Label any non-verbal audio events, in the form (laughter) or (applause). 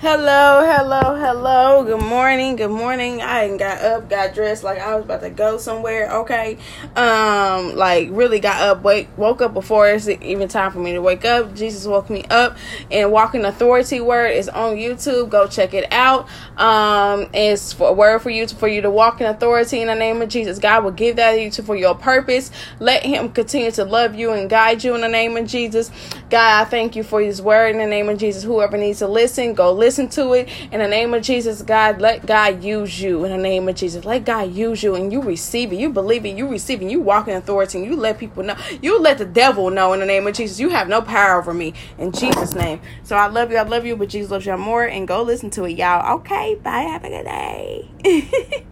Hello, hello, hello. Good morning. Good morning. I got up, got dressed like I was about to go somewhere. Okay. Um, like really got up, wake woke up before it's even time for me to wake up. Jesus woke me up and walking authority word is on YouTube. Go check it out. Um, it's for a word for you to, for you to walk in authority in the name of Jesus. God will give that to you for your purpose. Let him continue to love you and guide you in the name of Jesus. God, I thank you for his word in the name of Jesus. Whoever needs to listen, go listen listen to it in the name of Jesus. God, let God use you in the name of Jesus. Let God use you and you receive it. You believe it. You receive it. You walk in authority and you let people know. You let the devil know in the name of Jesus. You have no power over me in Jesus' name. So I love you. I love you, but Jesus loves you more. And go listen to it, y'all. Okay. Bye. Have a good day. (laughs)